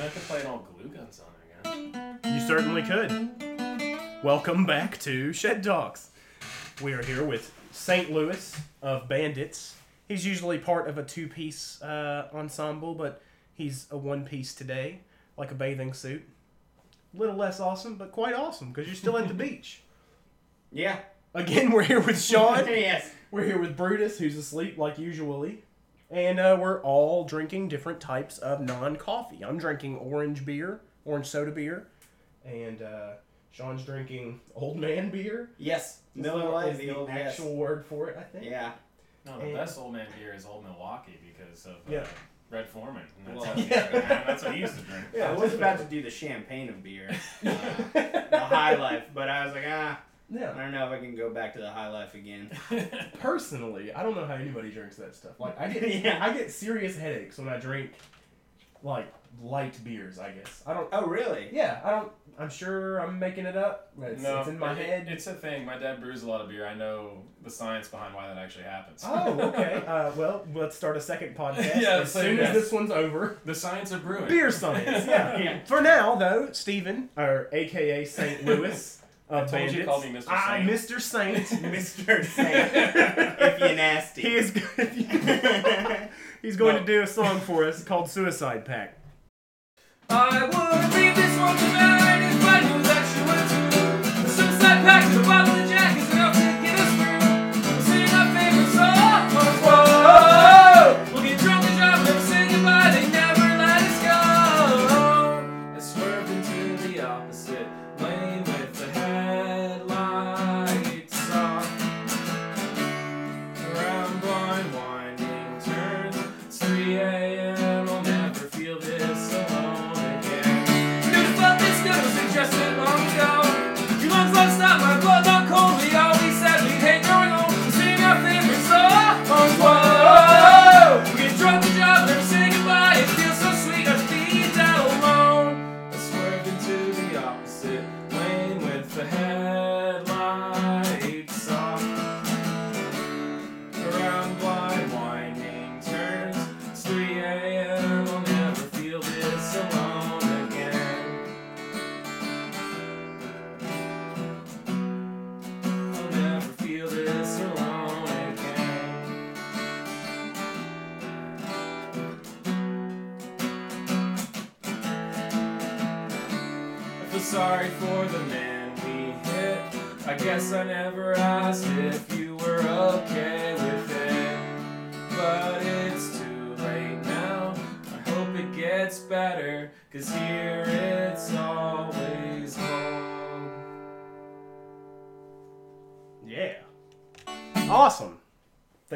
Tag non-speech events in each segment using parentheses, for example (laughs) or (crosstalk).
I could play an old glue gun song again. You certainly could. Welcome back to Shed Talks. We are here with St. Louis of Bandits. He's usually part of a two piece uh, ensemble, but he's a one piece today, like a bathing suit. A little less awesome, but quite awesome because you're still at the (laughs) beach. Yeah. Again, we're here with Sean. (laughs) yes. We're here with Brutus, who's asleep like usually. And uh, we're all drinking different types of non coffee. I'm drinking orange beer, orange soda beer. And uh, Sean's drinking old man beer. Yes. Is Miller Lite, is the the old actual word for it, I think. Yeah. No, the And- best old man beer is Old Milwaukee because of uh, Yeah. Red Foreman. And that's, Well, yeah. that's what he used to drink. (laughs) Yeah, I was about to do the champagne of beer, (laughs) uh, the high life, but I was like, ah, I don't know if I can go back to the high life again. (laughs) (laughs) Personally, I don't know how anybody drinks that stuff. Like I get, (laughs) Yeah. I get serious headaches when I drink, like light beers. I guess I don't. Oh, really? Yeah, I don't. I'm sure I'm making it up. It's, no, it's in my it- head. It's a thing. My dad brews a lot of beer. I know the science behind why that actually happens. Oh, okay. Uh, well, let's start a second podcast Yeah, as so soon yes. as this one's over. The science of brewing. Beer science, yeah. Yeah. For now, though, Stephen, or AKA St. Louis of I told you Bandits, to call me Mr. I, ah, Saint. Mr. Saint. (laughs) Mr. (laughs) Saint. if you're nasty. he is good. (laughs) He's going to do a song for us called Suicide Pact. I would read this one tonight if I knew that you were too. The suicide pact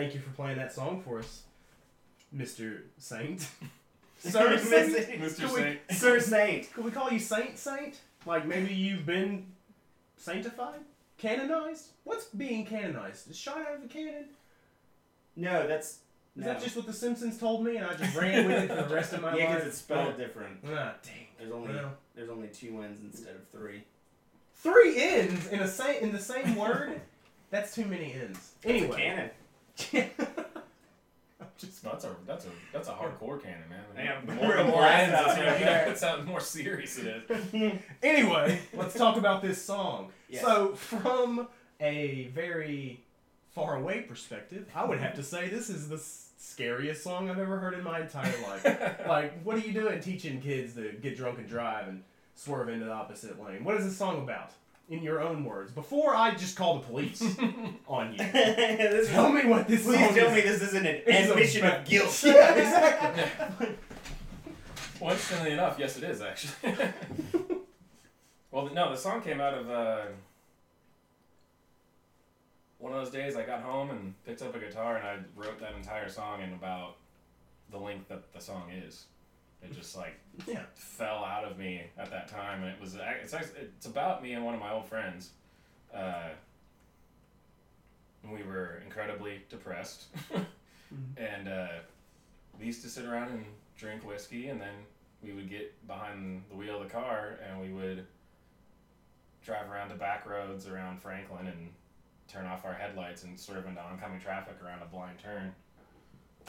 Thank you for playing that song for us, Mr. Saint. (laughs) Sir Saint? Mr. We- Saint. Sir Saint. Could we call you Saint Saint? Like maybe you've been sanctified? Canonized? What's being canonized? Is shot out of a cannon? No, that's. Is No. that just what The Simpsons told me and I just ran with it for the rest of my (laughs) life? yeah, life? because it's spelled different. Ah, dang. There's only Well. there's only two N's instead of three. Three N's in a same in the same word? (laughs) That's too many N's. Anyway. Canon. I'm just That's a that's a that's a hardcore canon, man. Yeah, the more, the more blast ends, out it's, you know, there. it's how more serious it is. (laughs) Anyway, let's talk about this song. Yes. So, from a very far away perspective, I would have to say this is the scariest song I've ever heard in my entire life. (laughs) like, what are you doing teaching kids to get drunk and drive and swerve into the opposite lane? What is this song about? In your own words, before I just call the police (laughs) on you. this Tell me what this Please song tell is. me this isn't an It's a admission ba- of guilt. Yeah, exactly. (laughs) Well, interestingly enough, yes, it is actually. (laughs) well, no, the song came out of uh, one of those days. I got home and picked up a guitar, and I wrote that entire song in about the length that the song is. It just like Yeah. fell out of me at that time, and it was it's it's about me and one of my old friends. Uh, we were incredibly depressed, (laughs) and uh, we used to sit around and drink whiskey, and then we would get behind the wheel of the car, and we would drive around the back roads around Franklin and turn off our headlights and swerve sort of into oncoming traffic around a blind turn.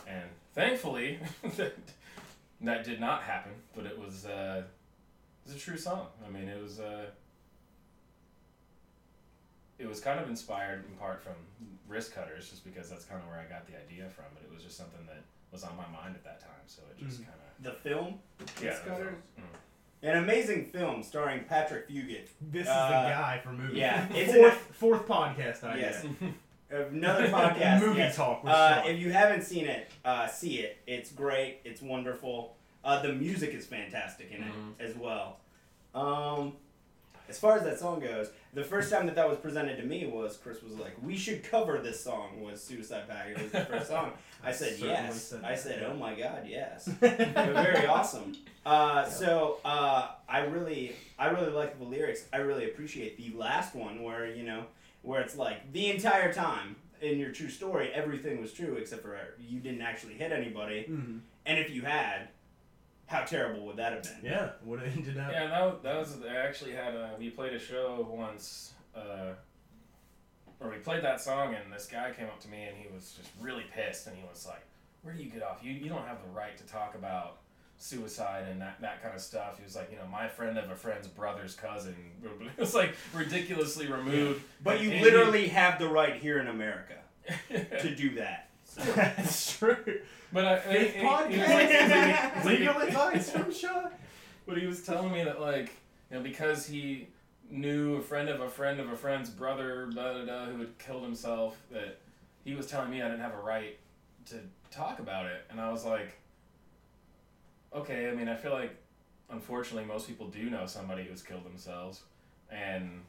And thankfully, (laughs) that did not happen, but it was uh, it was a true song. I mean, it was uh, it was kind of inspired in part from Wristcutters, just because that's kind of where I got the idea from. But it was just something that was on my mind at that time, so it just Mhm. kind of The film, yeah. Wrist that Cutters? mm. an amazing film starring Patrick Fugit. This is Uh, the guy for movies. yeah, (laughs) it's fourth fourth podcast idea. Yes. (laughs) Another (laughs) podcast. Movie yes. talk with Uh, if you haven't seen it, uh, see it. It's great. It's wonderful. Uh, the music is fantastic in it Mhm. as well. Um, as far as that song goes, the first time that that was presented to me was Chris was like, "We should cover this song." Was Suicide Pact? It was the first song. (laughs) I said certainly yes. said I said, "Oh my God, yes." (laughs) Very awesome. Uh, so uh, I really, I really like the lyrics. I really appreciate the last one where you know, where it's like the entire time in your true story, everything was true except for you didn't actually hit anybody, Mhm. and if you had, how terrible would that have been? Yeah, would have ended up. Yeah, that was, that was I actually had a, we played a show once, uh, where we played that song, and this guy came up to me and he was just really pissed, and he was like, "Where do you get off? You you don't have the right to talk about suicide and that that kind of stuff." He was like, "You know, my friend of a friend's brother's cousin." (laughs) It was like ridiculously removed. But you literally have the right here in America (laughs) to do that. (laughs) That's true. but I, Fifth he- he- he like- like- Legal advice from Sean. But he was telling me that like you know because he knew a friend of a friend of a friend's brother who had killed himself that he was telling me I didn't have a right to talk about it and I was like okay I mean I feel like unfortunately most people do know somebody who's killed themselves and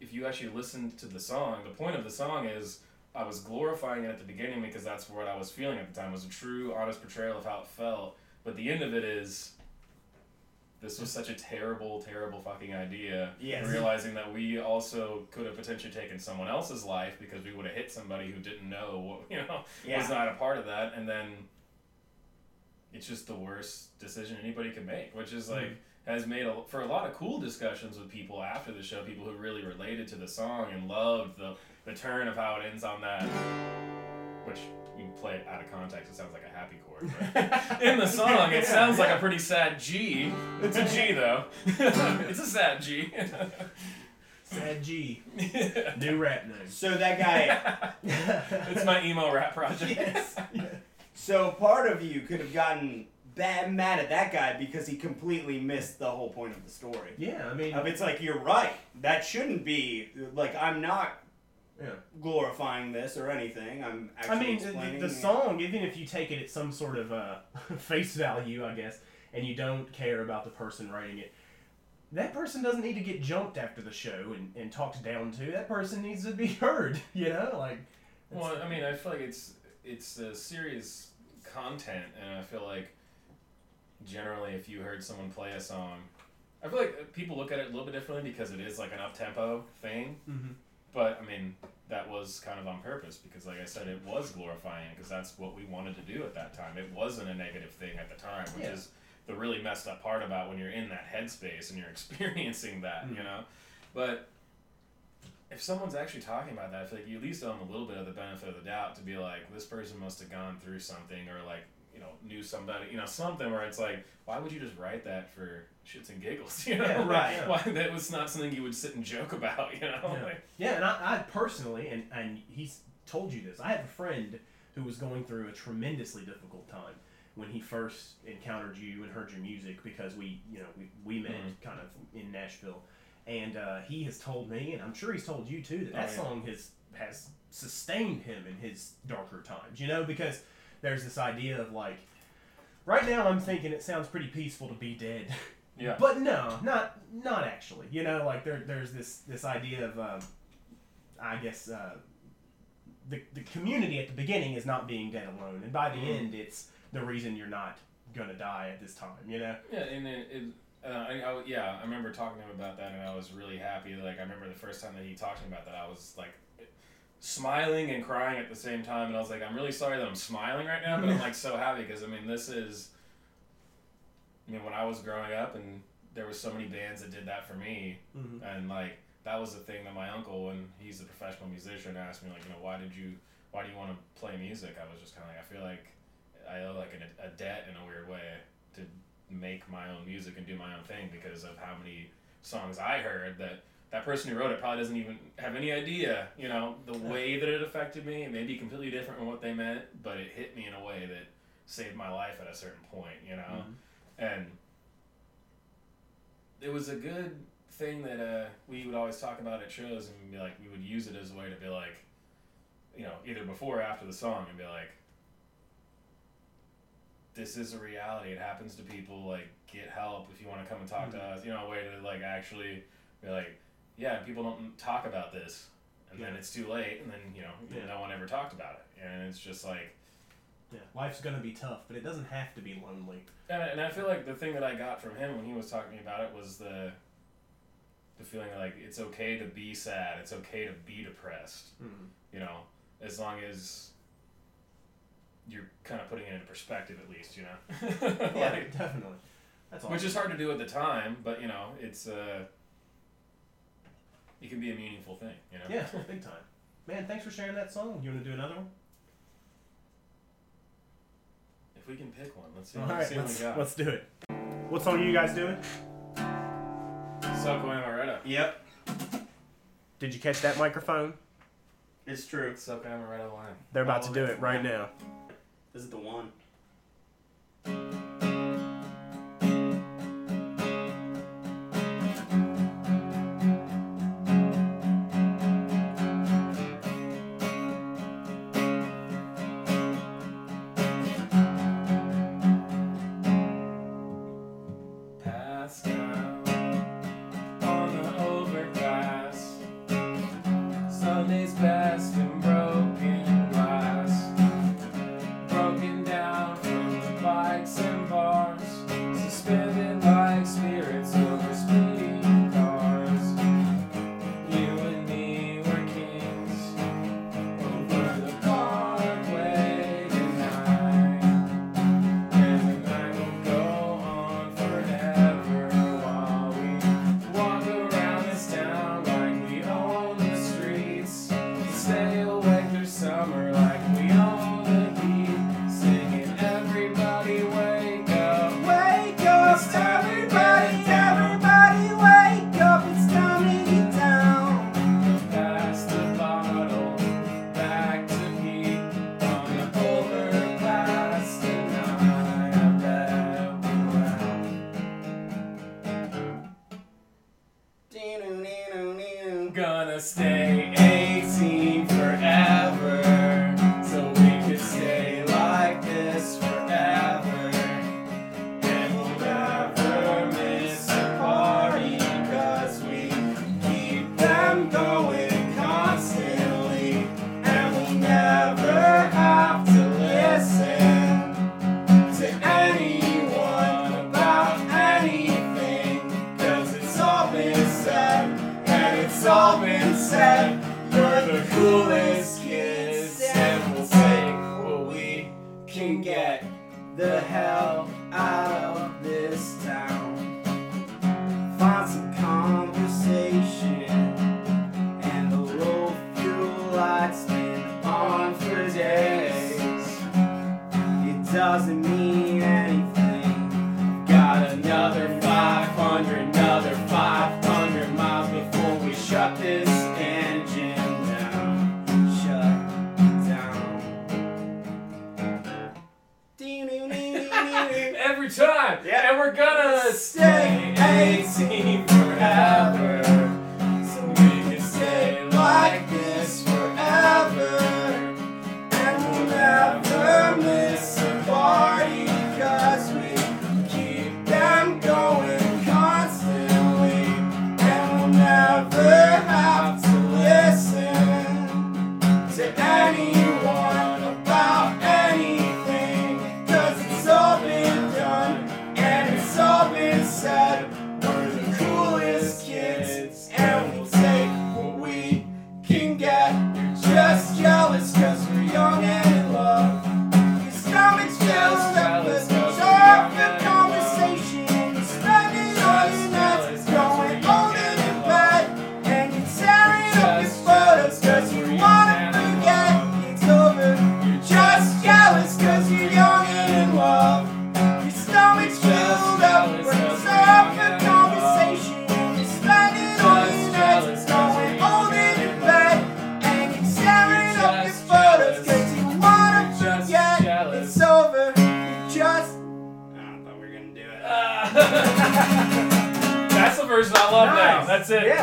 if you actually listen to the song the point of the song is I was glorifying it at the beginning because that's what I was feeling at the time it was a true honest portrayal of how it felt but the end of it is this was such a terrible, terrible fucking idea. Yes. Realizing that we also could have potentially taken someone else's life because we would have hit somebody who didn't know what (laughs) you know Yeah. was not a part of that, and then it's just the worst decision anybody could make, which is like mm-hmm. has made a, for a lot of cool discussions with people after the show, people who really related to the song and loved the the turn of how it ends on that, which you play it out of context, it sounds like a happy chord. But (laughs) in the song, it sounds like a pretty sad G. It's a G (laughs) though. (laughs) it's a sad G. Sad G. New rap name. So that guy. it's my emo rap project. yes. So part of you could have gotten bad mad at that guy because he completely missed the whole point of the story. Yeah, I mean, Of it's like you're right. That shouldn't be like I'm not yeah. glorifying this or anything. I'm actually I mean, explaining the, the song, even if you take it at some sort of uh, (laughs) face value, I guess, and you don't care about the person writing it, that person doesn't need to get jumped after the show and, and talked down to. That person needs to be (laughs) heard, you know? Like, Well, I mean, I feel like it's it's a serious content, and I feel like generally, if you heard someone play a song, I feel like people look at it a little bit differently because it is like an up tempo thing. Mhm. But I mean, that was kind of on purpose because, like I said, it was glorifying because that's what we wanted to do at that time. It wasn't a negative thing at the time, which Yeah. is the really messed up part about when you're in that headspace and you're (laughs) experiencing that, you Mhm. know. But if someone's actually talking about that, I feel like you at least owe them a little bit of the benefit of the doubt to be like, this person must have gone through something or like, you know, knew somebody, you know, something where it's like, why would you just write that for shits and giggles, (laughs) you know? Yeah, right. Why that was not something you would sit and joke about, you know? Yeah. Like, Yeah, and I, I personally, and, and he's told you this, I have a friend who was going through a tremendously difficult time when he first encountered you and heard your music because we, you know, we, we met Mhm. kind of in Nashville. And uh, he has told me, and I'm sure he's told you too, that that Oh, yeah. song has, has sustained him in his darker times, you know, because there's this idea of like, right now I'm thinking it sounds pretty peaceful to be dead. (laughs) yeah. But no, not not actually. You know, like there there's this this idea of um, I guess uh, the the community at the beginning is not being dead alone, and by the Mhm. end, it's the reason you're not gonna die at this time. You know. Yeah, and it, it uh, I, I, yeah, I remember talking to him about that, and I was really happy. Like, I remember the first time that he talked to me about that, I was like smiling and crying at the same time, and I was like, I'm really sorry that I'm smiling right now, but I'm like (laughs) so happy because I mean, this is, I mean, when I was growing up, and there was so many bands that did that for me, Mm-hmm. and like that was the thing that my uncle, when he's a professional musician, asked me like, you know, why did you, why do you want to play music? I was just kind of like, I feel like I owe like a, a debt in a weird way to make my own music and do my own thing because of how many songs I heard that that person who wrote it probably doesn't even have any idea, you know, the way that it affected me. It may be completely different from what they meant, but it hit me in a way that saved my life at a certain point, you know? Mhm. And it was a good thing that uh, we would always talk about at shows and be like, we would use it as a way to be like, you know, either before or after the song and be like, this is a reality. It happens to people. Like, get help if you want to come and talk to us. You know, a way to like actually be like, yeah, people don't talk about this, and then it's too late, and then you know, Yeah. no one ever talked about it, and it's just like. Yeah, life's gonna be tough, but it doesn't have to be lonely. And, and I feel like the thing that I got from him when he was talking about it was the the feeling like it's okay to be sad, it's okay to be depressed, Mm-hmm. you know, as long as you're kind of putting it into perspective at least, you know. (laughs) Yeah, definitely. That's all. which is hard to do at the time, but you know, it's uh it can be a meaningful thing, you know. yeah, big time. Man, thanks for sharing that song. You want to do another one? If we can pick one, let's see, All let's right, see what let's, we got. let's do it. What song are you guys doing? Soco Amaretto. Yep, Did you catch that microphone? it's true. Soco Amaretto Lime. They're about to do it. it right now. This is the one. Doesn't mean anything. Got another 500, another 500 miles before we shut this engine down. Shut down. (laughs) Every time, Yeah. and we're gonna stay said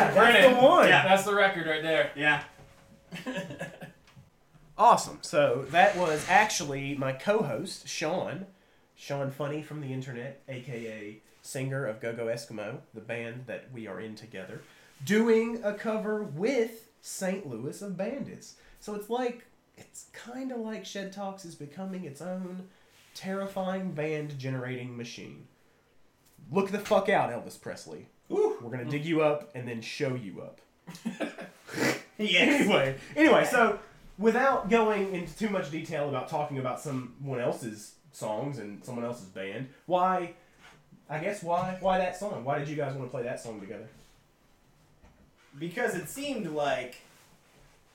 Yeah, Burn that's it. the one. Yeah. That's the record right there. Yeah. (laughs) Awesome. So that was actually my co-host Sean, Sean Funny from the internet, aka singer of Go Go Eskimo, the band that we are in together, doing a cover with St. Louis of Bandits. So it's like it's kind of like Shed Talks is becoming its own terrifying band generating machine. Look the fuck out, Elvis Presley. Woo. We're gonna dig you up and then show you up. (laughs) Yes. Anyway, anyway, so without going into too much detail about talking about someone else's songs and someone else's band, why? I guess why? Why that song? Why did you guys want to play that song together? because it seemed like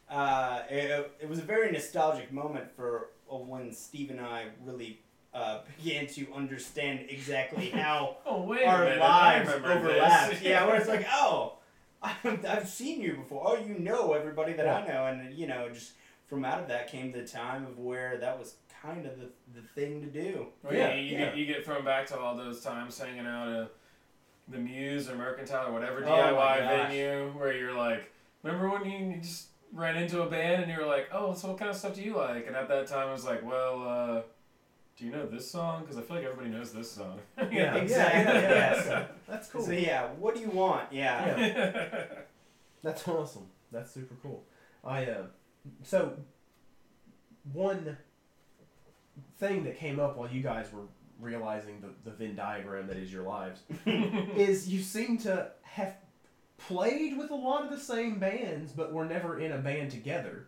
uh, it, it was a very nostalgic moment for uh, when Steve and I really uh, began to understand exactly how (laughs) Oh wait our minute. Lives remember overlapped. This. (laughs) Yeah, where it's like, oh, I've, I've seen you before. Oh, you know everybody that I know, and you know, just from out of that came the time of where that was kind of the, the thing to do. Well, yeah, Yeah, you, yeah. Get, you get thrown back to all those times hanging out at the Muse or Mercantile or whatever Oh DIY venue where you're like, remember when you, you just ran into a band and you were like, oh, so what kind of stuff do you like? And at that time, it was like, well, uh, do you know this song? Because I feel like everybody knows this song. (laughs) yeah. Exactly, Yeah, yeah, yes. yeah. (laughs) That's cool. So yeah, what do you want? Yeah. Yeah. (laughs) That's awesome. That's super cool. I uh, so one thing that came up while you guys were realizing the, the Venn diagram that is your lives is you seem to have played with a lot of the same bands, but were never in a band together.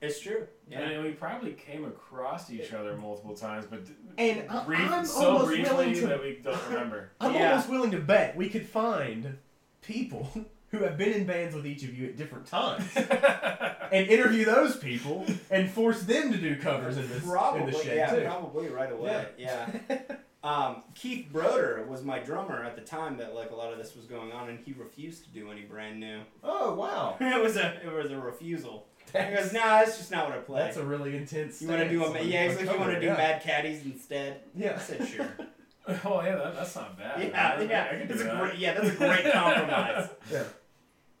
It's true. Yeah. And we probably came across each other multiple times, but And I- brief, I'm so almost briefly willing to- that we don't remember. (laughs) I'm Yeah. almost willing to bet we could find people (laughs) who have been in bands with each of you at different times (laughs) and interview those people and force them to do covers in this Probably, in the shed yeah, too. probably right away. Yeah. Um, Keith Broder was my drummer at the time that like a lot of this was going on, and he refused to do any brand new. oh wow, it was a it was a refusal. He goes, nah, that's just not what I play. that's a really intense. you want to do a on- yeah? He's on like, you want to do yeah. Mad Caddies instead? Yeah. I Yeah. said sure. (laughs) oh yeah, that, that's not bad. yeah, I, yeah. I can do That's a that. great yeah. That's a great (laughs) compromise. (laughs) Yeah.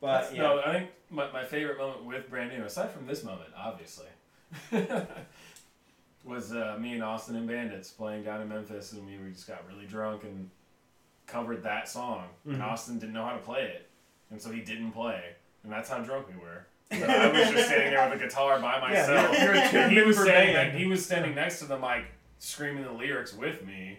But yeah. No, I think my, my favorite moment with Brand New, aside from this moment, obviously, was uh, me and Austin and Bandits playing down in Memphis, and we, we just got really drunk and covered that song. And Mhm. Austin didn't know how to play it, and so he didn't play, and that's how drunk we were. So I was just standing there with a guitar by myself. you're- you're and he was standing. band. he was standing next to the mic, screaming the lyrics with me.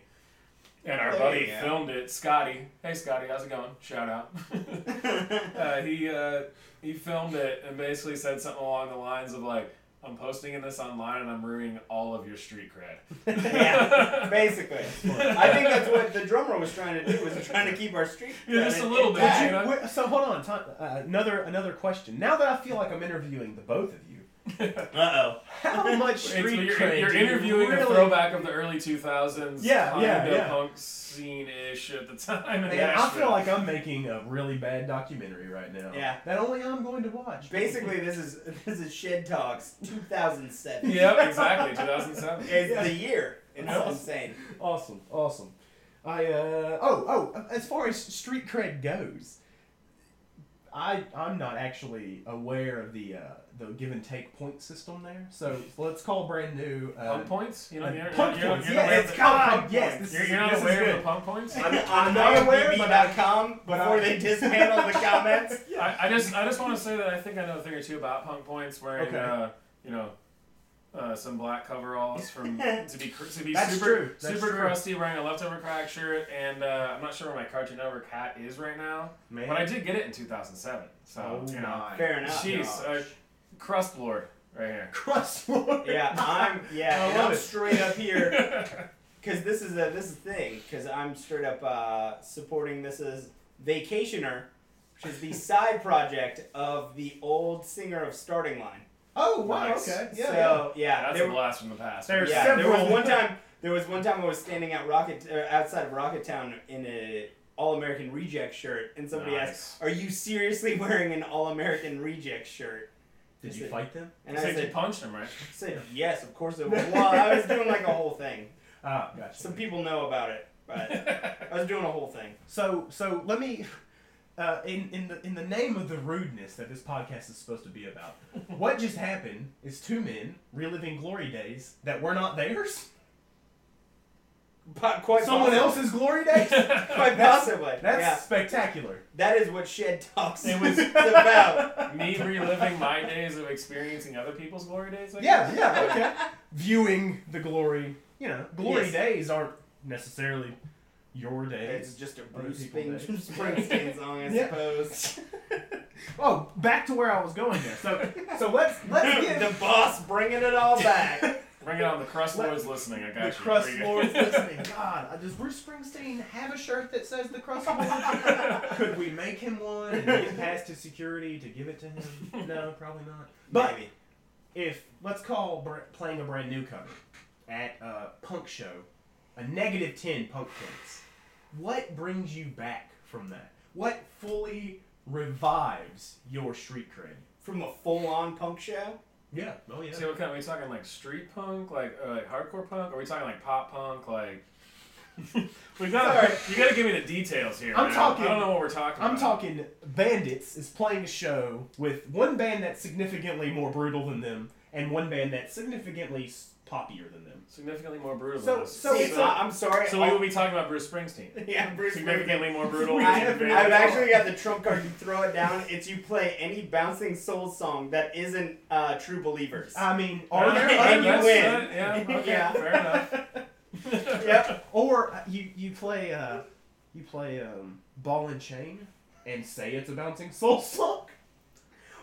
And our There buddy filmed it. Scotty, hey Scotty, how's it going? Shout out. (laughs) (laughs) uh, he uh, he filmed it and basically said something along the lines of like, "I'm posting in this online and I'm ruining all of your street cred." (laughs) yeah, basically. I think that's what the drummer was trying to do. Was trying to keep our street. Yeah, just a little bit, you so hold on, time, uh, another another question. Now that I feel like I'm interviewing the both of you, Uh-oh. how (laughs) much It's- street you're, cred you're do you interviewing a throwback of the early 2000s Yeah, kind yeah, of yeah. punk scene-ish at the time. in Man, I feel like I'm making a really bad documentary right now. Yeah. That only I'm going to watch. Basically, this is (laughs) this is Shed Talks 2007. (laughs) Yep, exactly, 2007. It's Yeah. the year. It's Yep. insane. Awesome, awesome. I uh oh oh as far as street cred goes, I I'm not actually aware of the uh, the give and take point system there. So let's call brand new. Uh, Punk points? You know, you're, punk you're, points. You're, yeah, it's aware called punk punk. Yes, this is, you're, you're not this is aware of the punk points? I'm, I'm I'm not aware, but I- IMDb.com but before I- they dismantle the comments. (laughs) I, I just I just want to say that I think I know a thing or two about punk points wearing Okay. uh, you know uh, some black coveralls from (laughs) to be cr- to be That's super true. That's super true. crusty wearing a leftover crack shirt and uh, I'm not sure where my Cartoon Network hat is right now Man. but I did get it in 2007 so Oh you know my Fair enough. jeez gosh. uh, crust lord right here crust lord. Yeah, I'm yeah, I (laughs) and love I'm it. straight up here (laughs) because this is a this is the thing because I'm straight up uh, supporting this as Vacationer, which is the side project of the old singer of Starting Line. Oh wow. Nice. Okay. Yeah. so yeah, that's there, a blast from the past There's yeah, there was several- (laughs) one time. There was one time I was standing at Rocket uh, outside of Rocketown in a All American Reject shirt, and somebody Nice. asked, "Are you seriously wearing an All American Reject shirt?" Did you fight them? And I I think you said, punched him right (laughs) said, "Yes, of course it was." (laughs) Well, I was doing like a whole thing. Ah, gotcha. Some people know about it. but I was doing a whole thing. So so let me uh, in in the in the name of the rudeness that this podcast is supposed to be about. (laughs) what just happened is two men reliving glory days that were not theirs. But quite Someone possibly. else's glory days. (laughs) Quite That's- possibly. That's yeah. spectacular. That is what Shed Talks It was- (laughs) is about. Me reliving my days of experiencing other people's glory days. I Yeah, guess? yeah, okay. Viewing the glory, you know, glory Yes. days aren't necessarily your days. It's days. just a Other Bruce people Spring- day. Springsteen song, I (laughs) Yeah. suppose. Oh, back to where I was going there. So, so let's let's get the boss bringing it all back. Bring it on. The crust lords listening. I got the you. crust There lords (laughs) listening. God, uh, does Bruce Springsteen have a shirt that says the crust lord? (laughs) Could we make him one and get past his security to give it to him? No, probably not. But Maybe. if let's call br- playing a brand new cover at a punk show, a negative ten punk points. What brings you back from that? What fully revives your street cred? From a full-on punk show. Yeah. Oh yeah. See what kind? Are we talking like street punk, like uh, like hardcore punk? Or are we talking like pop punk, like? (laughs) we gotta. You gotta give me the details here. I'm man. talking- I don't know what we're talking. I'm about. talking Bandits is playing a show with one band that's significantly more brutal than them and one band that's significantly s- poppier than them. significantly more brutal. So- than this. so- See, so- I- I'm sorry. So we will be talking about Bruce Springsteen. (laughs) yeah, Bruce Significantly more brutal. (laughs) Than I, definitely- Van- I've actually got the trump card. You throw it down. It's you play any bouncing soul song that isn't uh, True Believers. I mean, (laughs) are there And you win. that- yeah. Okay. Yeah. Fair enough. yep. Or uh, you you play uh you play um Ball and Chain and say it's a bouncing soul song.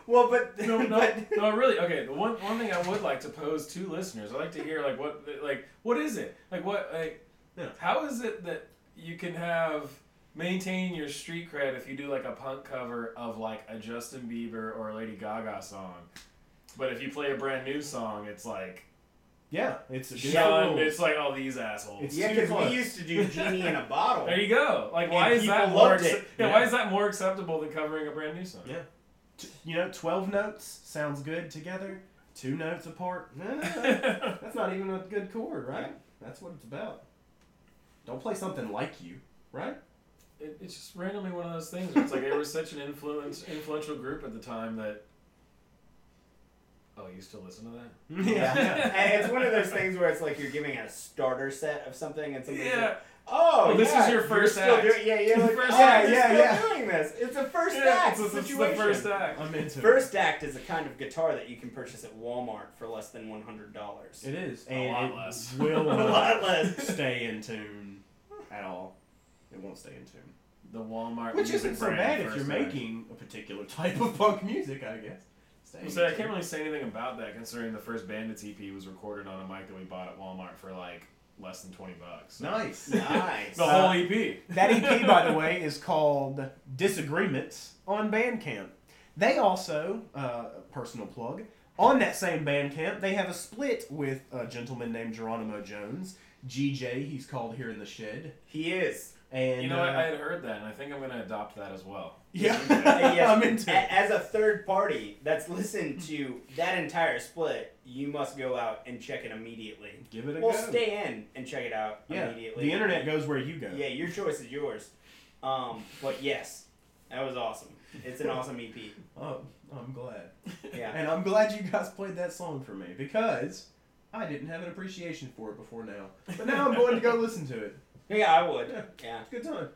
Well, but (laughs) No, no, but- no, really. Okay, the one one thing I would like to pose to listeners, I like to hear like what like what is it like what like Yeah. how is it that you can have maintain your street cred if you do like a punk cover of like a Justin Bieber or a Lady Gaga song, but if you play a brand new song, it's like Yeah, it's a shunned. It's like oh these assholes. It's yeah, because we used to do Genie in a (laughs) Bottle. there you go. Like And why is that more? loved acce- Yeah, Yeah. why is that more acceptable than covering a brand new song? Yeah. T- you know, twelve notes sounds good together. Two notes apart. No, no, no. That's not even a good chord, right? That's what it's about. Don't play something like you, right? it, it's just randomly one of those things. Where it's like it was such an influence influential group at the time that. Oh, you still listen to that? (laughs) Yeah. (laughs) and it's one of those things where it's like you're giving a starter set of something, and something's Yeah. like, "Oh, Well, this yeah, is your first still act. Doing, yeah, yeah, like, First oh, act. you're Yeah, still yeah. doing this. It's a first Yeah, act it's, it's, it's the first act. I'm into First act is a kind of guitar that you can purchase at Walmart for less than one hundred dollars. it. It is, A and lot it less. will (laughs) A not lot less. stay in tune at all. It won't stay in tune. The Walmart. Which music isn't so bad if you're act. making a particular (laughs) type of punk music, I guess. Stay Well, in see, I can't really say anything about that considering the first Bandits EP was recorded on a mic that we bought at Walmart for like less than twenty bucks. Nice. (laughs) Nice. The Uh, whole E EP. That EP, (laughs) by the way, is called Disagreements on Bandcamp. They also, uh, personal plug, on that same Bandcamp, they have a split with a gentleman named Geronimo Jones. GJ, he's called here in the shed. he is. And You know, uh, I, I had heard that, and I think I'm gonna adopt that as well. yeah, (laughs) yes, I'm into it. As a third party that's listened (laughs) to that entire split, you must go out and check it immediately. Give it a Well, go. stay in and check it out yeah, immediately. the internet goes where you go. Yeah, your choice is yours. Um, but yes, that was awesome. It's an awesome EP. (laughs) Oh, I'm glad. Yeah. And I'm glad you guys played that song for me because I didn't have an appreciation for it before now. But now I'm going to go (laughs) listen to it. Yeah, I would. Yeah. Yeah. Good time.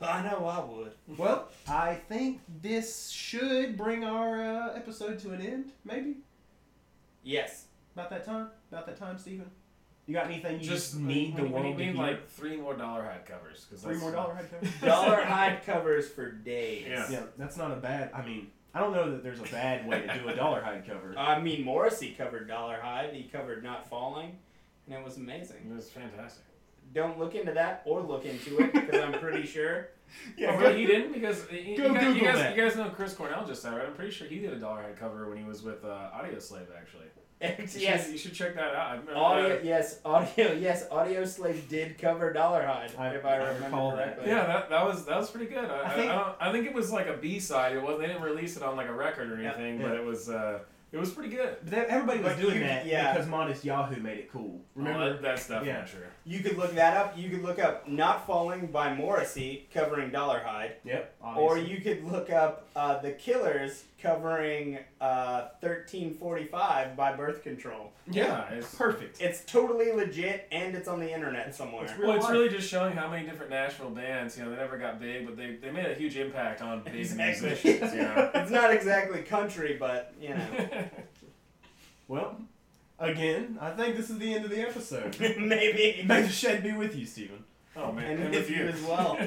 I know I would. Well, I think this should bring our uh, episode to an end. Maybe Yes. about that time. About that time, Stephen. You got anything you Just just need the we, world we to need hear? like three more dollar hat covers. Cause Three that's- more dollar head covers. Dollar hide covers for days. Yeah. yeah, that's not a bad. I mean, I don't know that there's a bad way to do a dollar hide cover. (laughs) I mean, Morrissey covered Dollar Hide. He covered Not Falling, and it was amazing. It was fantastic. Don't look into that or look into it because I'm pretty (laughs) sure. oh, really? He didn't because you, Go you, guys, you, guys, you guys know Chris Cornell just said right. I'm pretty sure he did a dollar head cover when he was with uh, Audioslave actually. You yes. should, you should check that out. I Audio, that. yes, audio, (laughs) yes, Audioslave did cover Dollar Hide, I- if I, I remember recall that. correctly. Yeah, that, that was that was pretty good. I, I I, think- I, don't, I think it was like a B side. It was they didn't release it on like a record or anything, Yeah. but it was uh, It was pretty good. But they- everybody was But doing you- that yeah. because Modest Yahoo made it cool. Remember? Oh, that- that's definitely Yeah. true. You could look that up. You could look up "Not Falling" by Morrissey covering Dollarhide, yep. or you could look up uh, "The Killers" covering uh, "1345" by Birth Control. Yeah, it's perfect. It's totally legit, and it's on the internet somewhere. it's real well, it's life. really just showing how many different Nashville bands, you know, they never got big, but they, they made a huge impact on big Exactly. musicians, you (laughs) know. it's not exactly country, but you know, (laughs) Well, again, I think this is the end of the episode. (laughs) maybe. May the shed be with you, Stephen. oh man, And and with with you you as well.